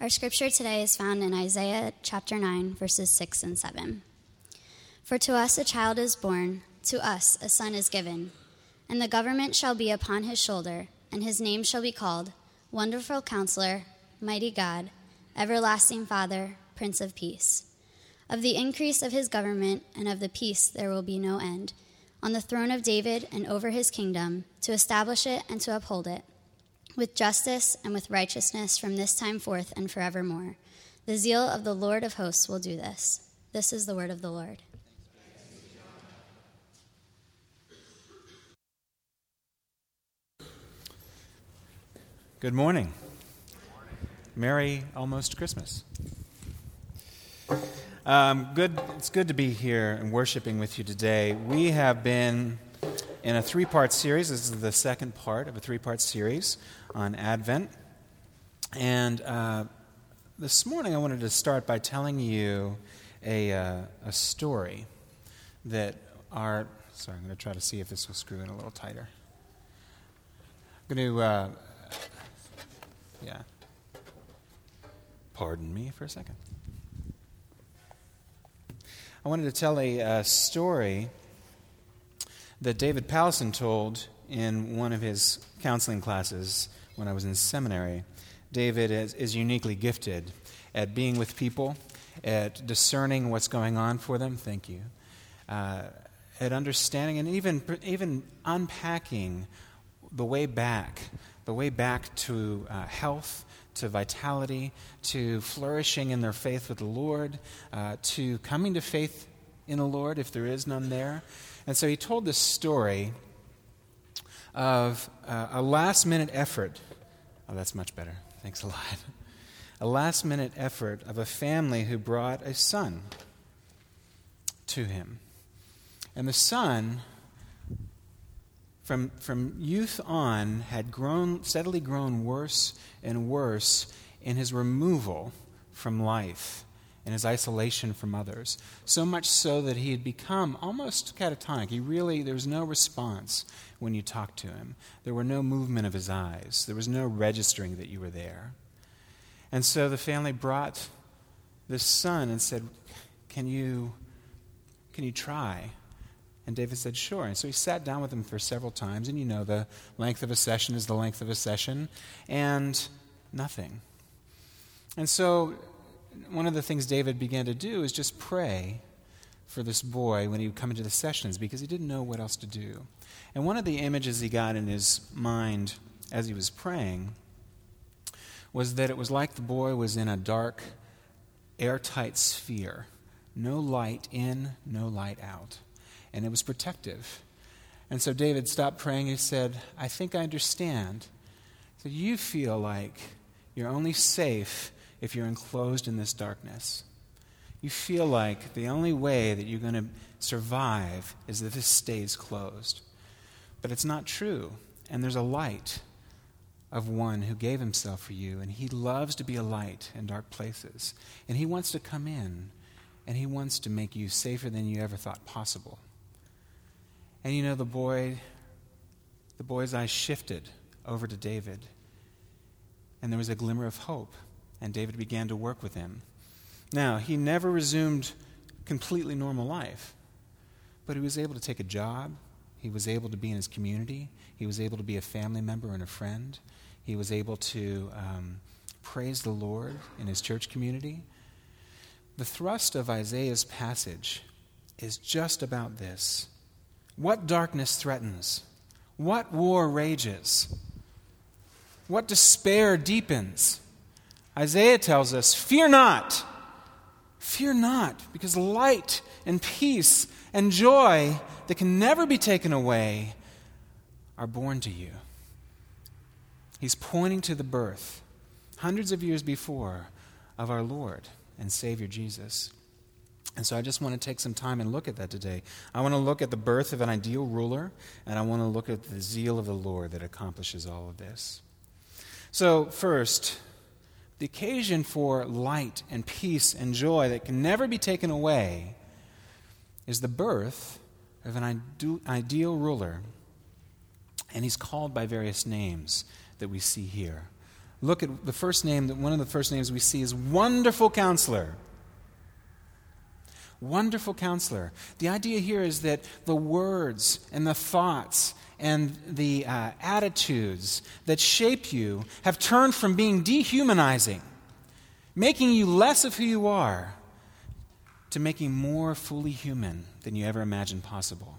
Our scripture today is found in Isaiah chapter 9, verses 6 and 7. For to us a child is born, to us a son is given, and the government shall be upon his shoulder, and his name shall be called Wonderful Counselor, Mighty God, Everlasting Father, Prince of Peace. Of the increase of his government and of the peace there will be no end, on the throne of David and over his kingdom, to establish it and to uphold it with justice and with righteousness from this time forth and forevermore. The zeal of the Lord of hosts will do this. This is the word of the Lord. Good morning. Merry almost Christmas. Um, good. It's good to be here and worshiping with you today. We have been in a three part series. This is the second part of a three part series on Advent. And uh, this morning I wanted to start by telling you a, uh, a story that our. Sorry, I'm going to try to see if this will screw in a little tighter. I'm going to. Uh, yeah. Pardon me for a second. I wanted to tell a uh, story that David Powlison told in one of his counseling classes when I was in seminary. David is, is uniquely gifted at being with people, at discerning what's going on for them. Thank you. Uh, at understanding and even, even unpacking the way back, the way back to uh, health, to vitality, to flourishing in their faith with the Lord, uh, to coming to faith in the Lord if there is none there. And so he told this story of uh, a last minute effort. Oh, that's much better. Thanks a lot. A last minute effort of a family who brought a son to him. And the son, from, from youth on, had grown, steadily grown worse and worse in his removal from life in his isolation from others. So much so that he had become almost catatonic. He really, there was no response when you talked to him. There were no movement of his eyes, there was no registering that you were there. And so the family brought this son and said, Can you, can you try? And David said, Sure. And so he sat down with him for several times. And you know, the length of a session is the length of a session. And nothing. And so one of the things David began to do is just pray for this boy when he would come into the sessions because he didn't know what else to do. And one of the images he got in his mind as he was praying was that it was like the boy was in a dark, airtight sphere. No light in, no light out. And it was protective. And so David stopped praying. He said, I think I understand. So you feel like you're only safe if you're enclosed in this darkness. You feel like the only way that you're going to survive is that this stays closed. But it's not true. And there's a light of one who gave himself for you, and he loves to be a light in dark places. And he wants to come in, and he wants to make you safer than you ever thought possible. And you know, the boy, the boy's eyes shifted over to David, and there was a glimmer of hope and David began to work with him. Now, he never resumed completely normal life, but he was able to take a job. He was able to be in his community. He was able to be a family member and a friend. He was able to um, praise the Lord in his church community. The thrust of Isaiah's passage is just about this what darkness threatens? What war rages? What despair deepens? Isaiah tells us, Fear not. Fear not, because light and peace and joy that can never be taken away are born to you. He's pointing to the birth, hundreds of years before, of our Lord and Savior Jesus. And so I just want to take some time and look at that today. I want to look at the birth of an ideal ruler, and I want to look at the zeal of the Lord that accomplishes all of this. So, first, the occasion for light and peace and joy that can never be taken away is the birth of an ideal ruler. And he's called by various names that we see here look at the first name, that one of the first names we see is Wonderful Counselor. Wonderful Counselor. The idea here is that the words and the thoughts and the uh, attitudes that shape you have turned from being dehumanizing, making you less of who you are, to making more fully human than you ever imagined possible.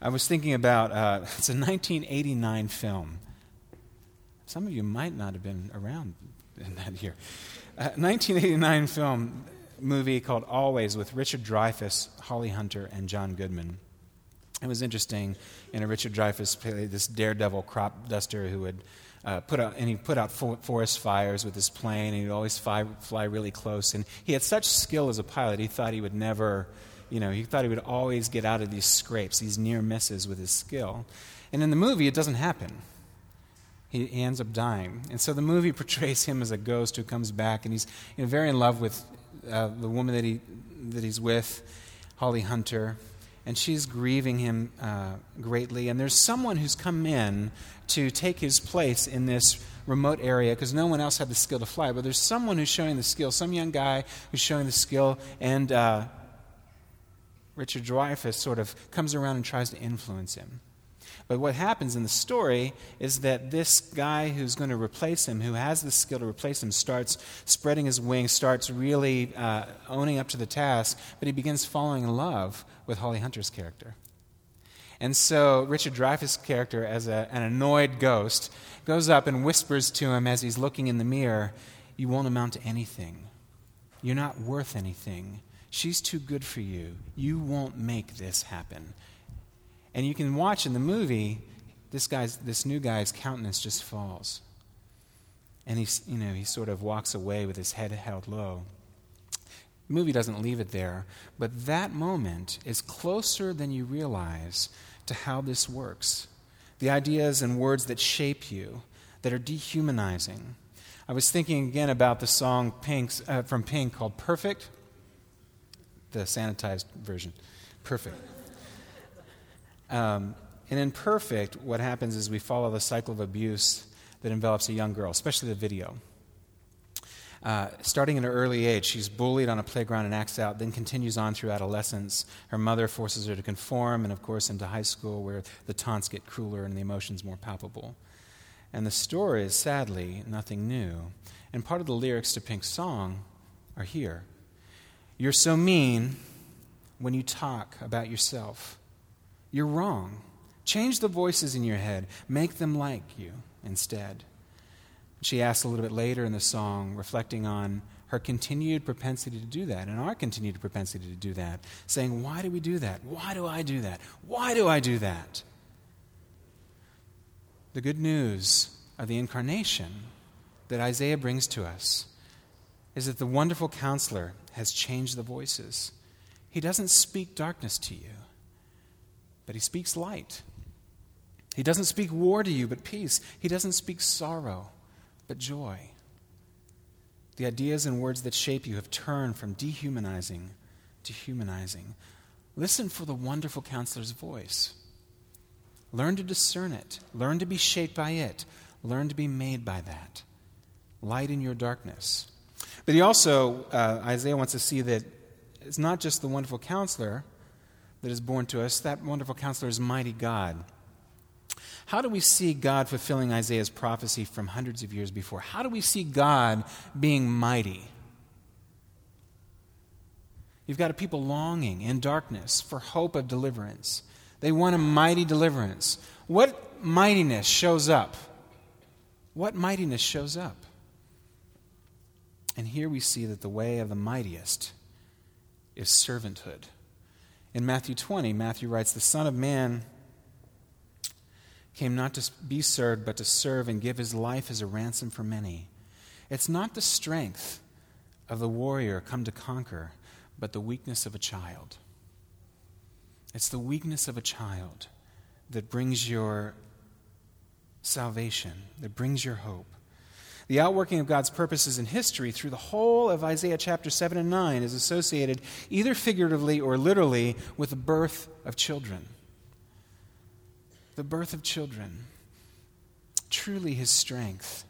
I was thinking about uh, it's a 1989 film. Some of you might not have been around in that year. Uh, 1989 film movie called Always with Richard Dreyfuss, Holly Hunter, and John Goodman. It was interesting. Know, Richard Dreyfuss played this daredevil crop duster who would uh, put out, and he put out forest fires with his plane, and he'd always fly, fly really close. And he had such skill as a pilot, he thought he would never, you know, he thought he would always get out of these scrapes, these near misses with his skill. And in the movie, it doesn't happen. He, he ends up dying. And so the movie portrays him as a ghost who comes back, and he's you know, very in love with uh, the woman that, he, that he's with, Holly Hunter and she's grieving him uh, greatly. And there's someone who's come in to take his place in this remote area because no one else had the skill to fly. But there's someone who's showing the skill, some young guy who's showing the skill, and uh, Richard Dreyfuss sort of comes around and tries to influence him. But what happens in the story is that this guy who's going to replace him, who has the skill to replace him, starts spreading his wings, starts really uh, owning up to the task, but he begins falling in love with Holly Hunter's character. And so Richard Dreyfuss' character, as a, an annoyed ghost, goes up and whispers to him as he's looking in the mirror, You won't amount to anything. You're not worth anything. She's too good for you. You won't make this happen. And you can watch in the movie, this guy's this new guy's countenance just falls. And he's, you know, he sort of walks away with his head held low. The movie doesn't leave it there, but that moment is closer than you realize to how this works. The ideas and words that shape you, that are dehumanizing. I was thinking again about the song Pink's, uh, from Pink called Perfect, the sanitized version. Perfect. Um, and in Perfect, what happens is we follow the cycle of abuse that envelops a young girl, especially the video. Uh, starting at an early age, she's bullied on a playground and acts out, then continues on through adolescence. Her mother forces her to conform, and of course, into high school, where the taunts get crueler and the emotions more palpable. And the story is sadly nothing new. And part of the lyrics to Pink's song are here You're so mean when you talk about yourself. You're wrong. Change the voices in your head, make them like you instead. She asks a little bit later in the song, reflecting on her continued propensity to do that and our continued propensity to do that, saying, Why do we do that? Why do I do that? Why do I do that? The good news of the incarnation that Isaiah brings to us is that the wonderful counselor has changed the voices. He doesn't speak darkness to you, but he speaks light. He doesn't speak war to you, but peace. He doesn't speak sorrow, but joy. The ideas and words that shape you have turned from dehumanizing to humanizing. Listen for the wonderful counselor's voice. Learn to discern it. Learn to be shaped by it. Learn to be made by that. Light in your darkness. But he also, uh, Isaiah wants to see that it's not just the wonderful counselor, that is born to us, that wonderful counselor is mighty God. How do we see God fulfilling Isaiah's prophecy from hundreds of years before? How do we see God being mighty? You've got a people longing in darkness for hope of deliverance. They want a mighty deliverance. What mightiness shows up? What mightiness shows up? And here we see that the way of the mightiest is servanthood. In Matthew 20, Matthew writes, The Son of Man came not to be served, but to serve and give his life as a ransom for many. It's not the strength of the warrior come to conquer, but the weakness of a child. It's the weakness of a child that brings your salvation, that brings your hope. The outworking of God's purposes in history through the whole of Isaiah chapter 7 and 9 is associated either figuratively or literally with the birth of children. The birth of children. Truly, his strength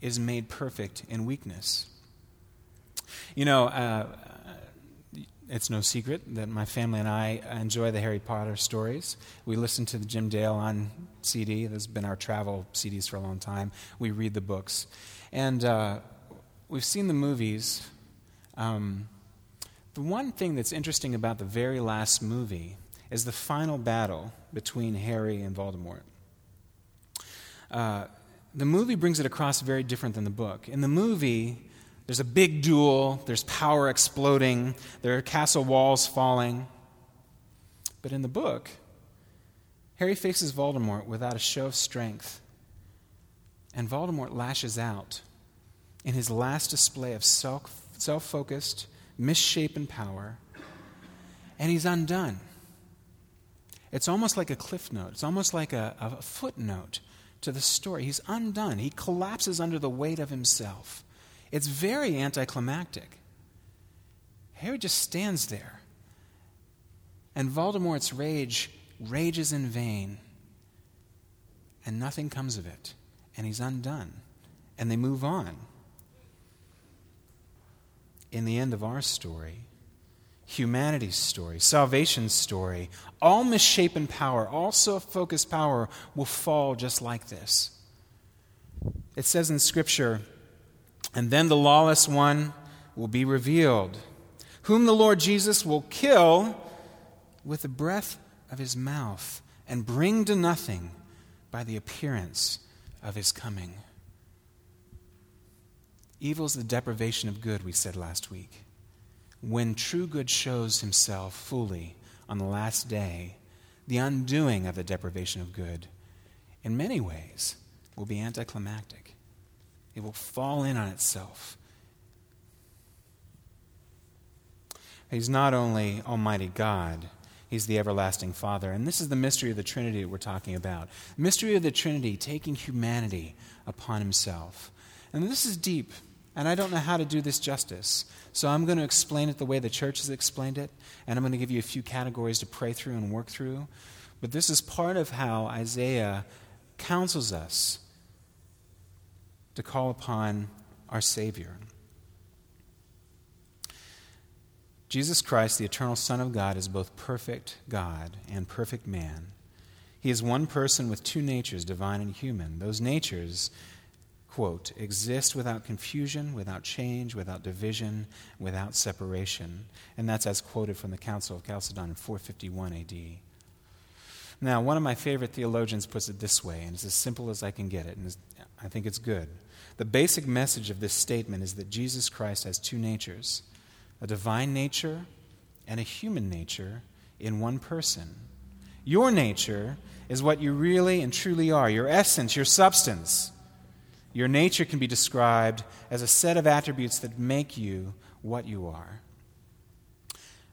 is made perfect in weakness. You know, uh, it's no secret that my family and I enjoy the Harry Potter stories. We listen to the Jim Dale on CD. That's been our travel CDs for a long time. We read the books. And uh, we've seen the movies. Um, the one thing that's interesting about the very last movie is the final battle between Harry and Voldemort. Uh, the movie brings it across very different than the book. In the movie, there's a big duel, there's power exploding, there are castle walls falling. But in the book, Harry faces Voldemort without a show of strength. And Voldemort lashes out in his last display of self focused, misshapen power. And he's undone. It's almost like a cliff note, it's almost like a, a footnote to the story. He's undone, he collapses under the weight of himself. It's very anticlimactic. Harry just stands there. And Voldemort's rage rages in vain. And nothing comes of it. And he's undone. And they move on. In the end of our story, humanity's story, salvation's story, all misshapen power, all self focused power will fall just like this. It says in Scripture, and then the lawless one will be revealed, whom the Lord Jesus will kill with the breath of his mouth and bring to nothing by the appearance of his coming. Evil is the deprivation of good, we said last week. When true good shows himself fully on the last day, the undoing of the deprivation of good, in many ways, will be anticlimactic. It will fall in on itself. He's not only Almighty God, He's the everlasting Father. And this is the mystery of the Trinity that we're talking about. mystery of the Trinity taking humanity upon Himself. And this is deep, and I don't know how to do this justice. So I'm going to explain it the way the church has explained it, and I'm going to give you a few categories to pray through and work through. But this is part of how Isaiah counsels us to call upon our Savior. Jesus Christ, the eternal Son of God, is both perfect God and perfect man. He is one person with two natures, divine and human. Those natures, quote, exist without confusion, without change, without division, without separation. And that's as quoted from the Council of Chalcedon in 451 AD. Now, one of my favorite theologians puts it this way, and it's as simple as I can get it, and I think it's good. The basic message of this statement is that Jesus Christ has two natures a divine nature and a human nature in one person. Your nature is what you really and truly are, your essence, your substance. Your nature can be described as a set of attributes that make you what you are.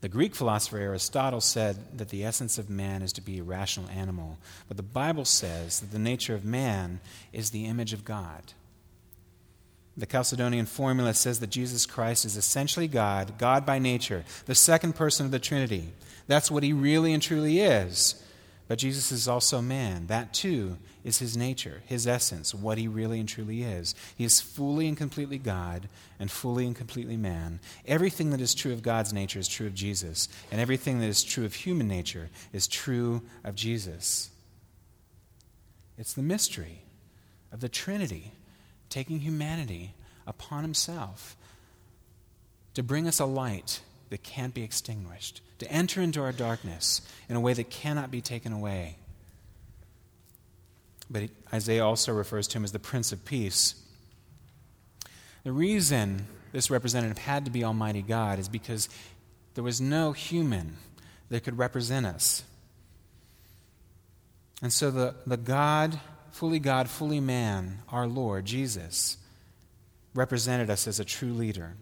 The Greek philosopher Aristotle said that the essence of man is to be a rational animal, but the Bible says that the nature of man is the image of God. The Chalcedonian formula says that Jesus Christ is essentially God, God by nature, the second person of the Trinity. That's what he really and truly is. But Jesus is also man. That too is his nature, his essence, what he really and truly is. He is fully and completely God and fully and completely man. Everything that is true of God's nature is true of Jesus, and everything that is true of human nature is true of Jesus. It's the mystery of the Trinity taking humanity upon himself to bring us a light that can't be extinguished, to enter into our darkness in a way that cannot be taken away. But Isaiah also refers to him as the Prince of Peace. The reason this representative had to be Almighty God is because there was no human that could represent us. And so the, the God, fully God, fully man, our Lord, Jesus, represented us as a true leader.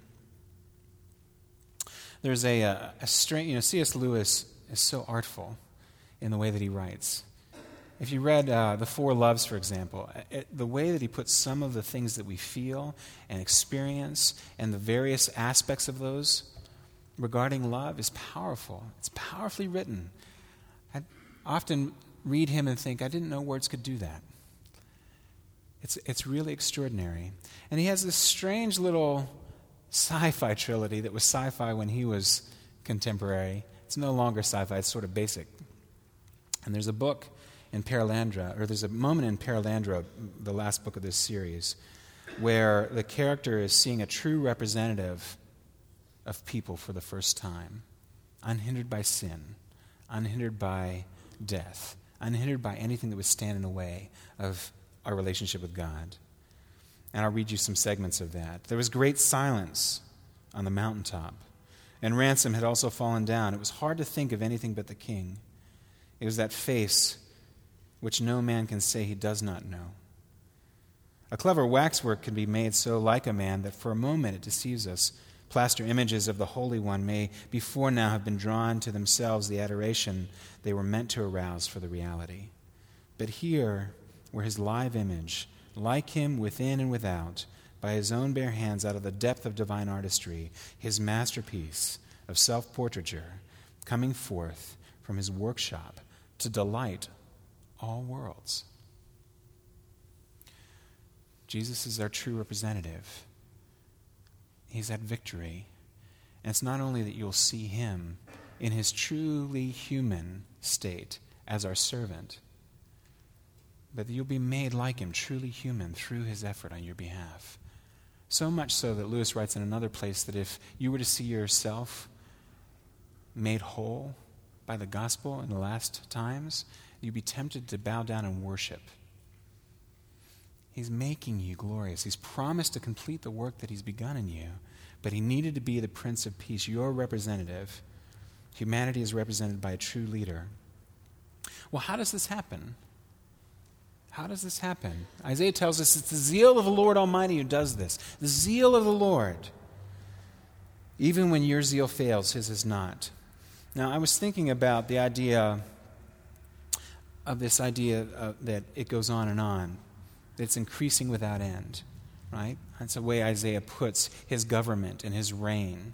There's a, a, a strange, you know, C.S. Lewis is so artful in the way that he writes. If you read uh, The Four Loves, for example, it, the way that he puts some of the things that we feel and experience and the various aspects of those regarding love is powerful. It's powerfully written. I often read him and think, I didn't know words could do that. It's, it's really extraordinary. And he has this strange little sci fi trilogy that was sci fi when he was contemporary. It's no longer sci fi, it's sort of basic. And there's a book in Perelandra, or there's a moment in Perelandra, the last book of this series, where the character is seeing a true representative of people for the first time, unhindered by sin, unhindered by death, unhindered by anything that would stand in the way of our relationship with God. And I'll read you some segments of that. There was great silence on the mountaintop, and Ransom had also fallen down. It was hard to think of anything but the king. It was that face which no man can say he does not know. A clever waxwork can be made so like a man that for a moment it deceives us. Plaster images of the Holy One may before now have been drawn to themselves the adoration they were meant to arouse for the reality. But here, where his live image, like him within and without, by his own bare hands out of the depth of divine artistry, his masterpiece of self portraiture, coming forth from his workshop to delight all worlds. Jesus is our true representative. He's at victory. And it's not only that you'll see him in his truly human state as our servant, but that you'll be made like him, truly human, through his effort on your behalf. So much so that Lewis writes in another place that if you were to see yourself made whole by the gospel in the last times, you'd be tempted to bow down and worship. He's making you glorious. He's promised to complete the work that He's begun in you, but He needed to be the Prince of Peace, your representative. Humanity is represented by a true leader. Well, how does this happen? How does this happen? Isaiah tells us it's the zeal of the Lord Almighty who does this. The zeal of the Lord. Even when your zeal fails, his is not. Now, I was thinking about the idea of this idea uh, that it goes on and on, that it's increasing without end, right? That's the way Isaiah puts his government and his reign.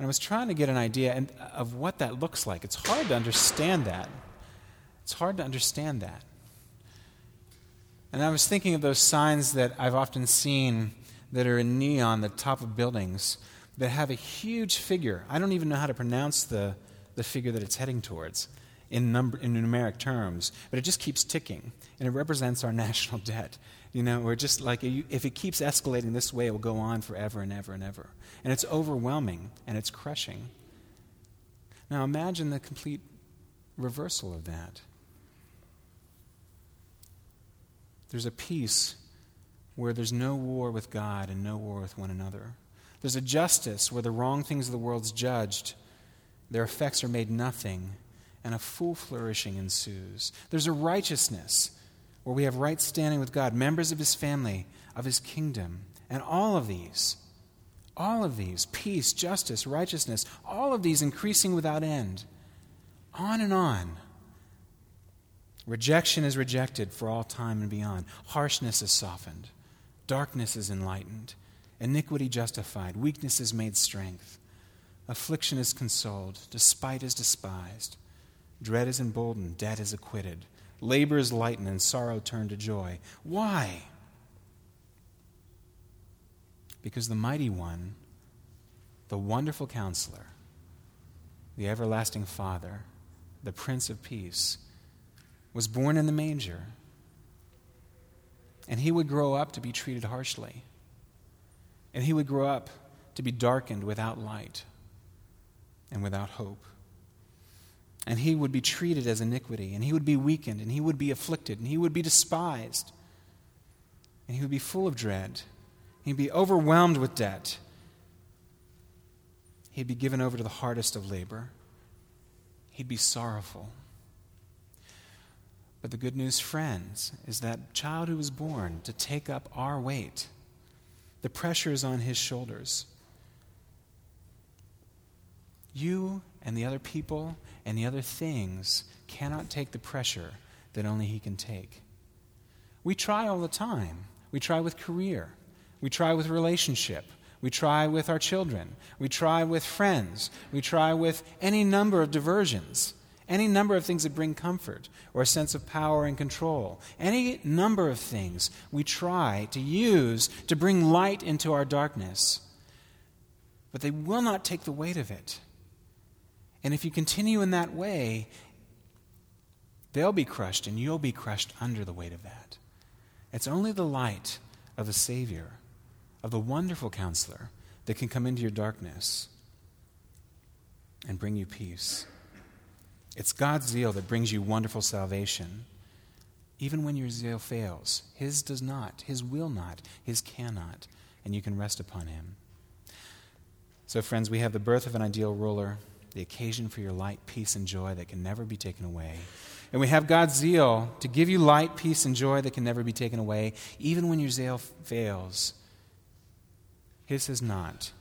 And I was trying to get an idea of what that looks like. It's hard to understand that. It's hard to understand that. And I was thinking of those signs that I've often seen that are in neon, the top of buildings, that have a huge figure. I don't even know how to pronounce the, the figure that it's heading towards in, number, in numeric terms, but it just keeps ticking, and it represents our national debt. You know, we're just like, if it keeps escalating this way, it will go on forever and ever and ever. And it's overwhelming and it's crushing. Now imagine the complete reversal of that. There's a peace where there's no war with God and no war with one another. There's a justice where the wrong things of the world's judged, their effects are made nothing, and a full flourishing ensues. There's a righteousness where we have right standing with God, members of his family, of his kingdom. And all of these, all of these, peace, justice, righteousness, all of these increasing without end. On and on. Rejection is rejected for all time and beyond. Harshness is softened. Darkness is enlightened. Iniquity justified. Weakness is made strength. Affliction is consoled. Despite is despised. Dread is emboldened, debt is acquitted, labor is lightened, and sorrow turned to joy. Why? Because the mighty one, the wonderful counselor, the everlasting Father, the Prince of Peace, was born in the manger. And he would grow up to be treated harshly. And he would grow up to be darkened without light and without hope and he would be treated as iniquity, and he would be weakened, and he would be afflicted, and he would be despised, and he would be full of dread. He'd be overwhelmed with debt. He'd be given over to the hardest of labor. He'd be sorrowful. But the good news, friends, is that child who was born to take up our weight, the pressure is on his shoulders. You and the other people and the other things cannot take the pressure that only He can take. We try all the time. We try with career, we try with relationship, we try with our children, we try with friends, we try with any number of diversions. Any number of things that bring comfort or a sense of power and control, any number of things we try to use to bring light into our darkness. But they will not take the weight of it. And if you continue in that way, they'll be crushed and you'll be crushed under the weight of that. It's only the light of the Savior, of the wonderful counselor, that can come into your darkness and bring you peace. It's God's zeal that brings you wonderful salvation. Even when your zeal fails, His does not, His will not, His cannot, and you can rest upon Him. So, friends, we have the birth of an ideal ruler, the occasion for your light, peace, and joy that can never be taken away. And we have God's zeal to give you light, peace, and joy that can never be taken away, even when your zeal fails. His has not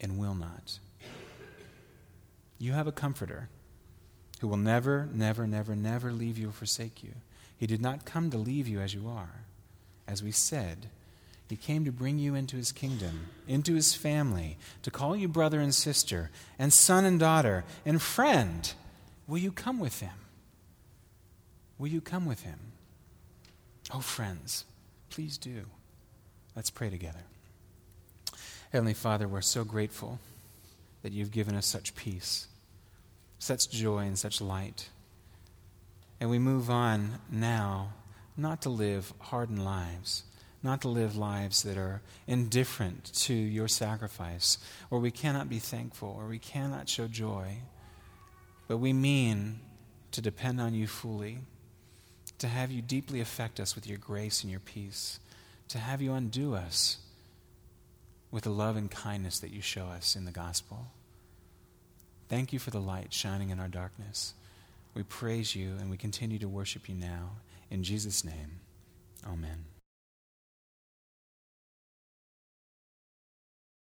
and will not. You have a comforter who will never, never, never, never leave you or forsake you. He did not come to leave you as you are. As we said, he came to bring you into his kingdom, into his family, to call you brother and sister, and son and daughter, and friend. Will you come with him? Will you come with him? Oh, friends, please do. Let's pray together. Heavenly Father, we're so grateful that you've given us such peace such joy and such light. And we move on now not to live hardened lives, not to live lives that are indifferent to your sacrifice, or we cannot be thankful, or we cannot show joy, but we mean to depend on you fully, to have you deeply affect us with your grace and your peace, to have you undo us with the love and kindness that you show us in the gospel. Thank you for the light shining in our darkness. We praise you and we continue to worship you now. In Jesus' name, amen.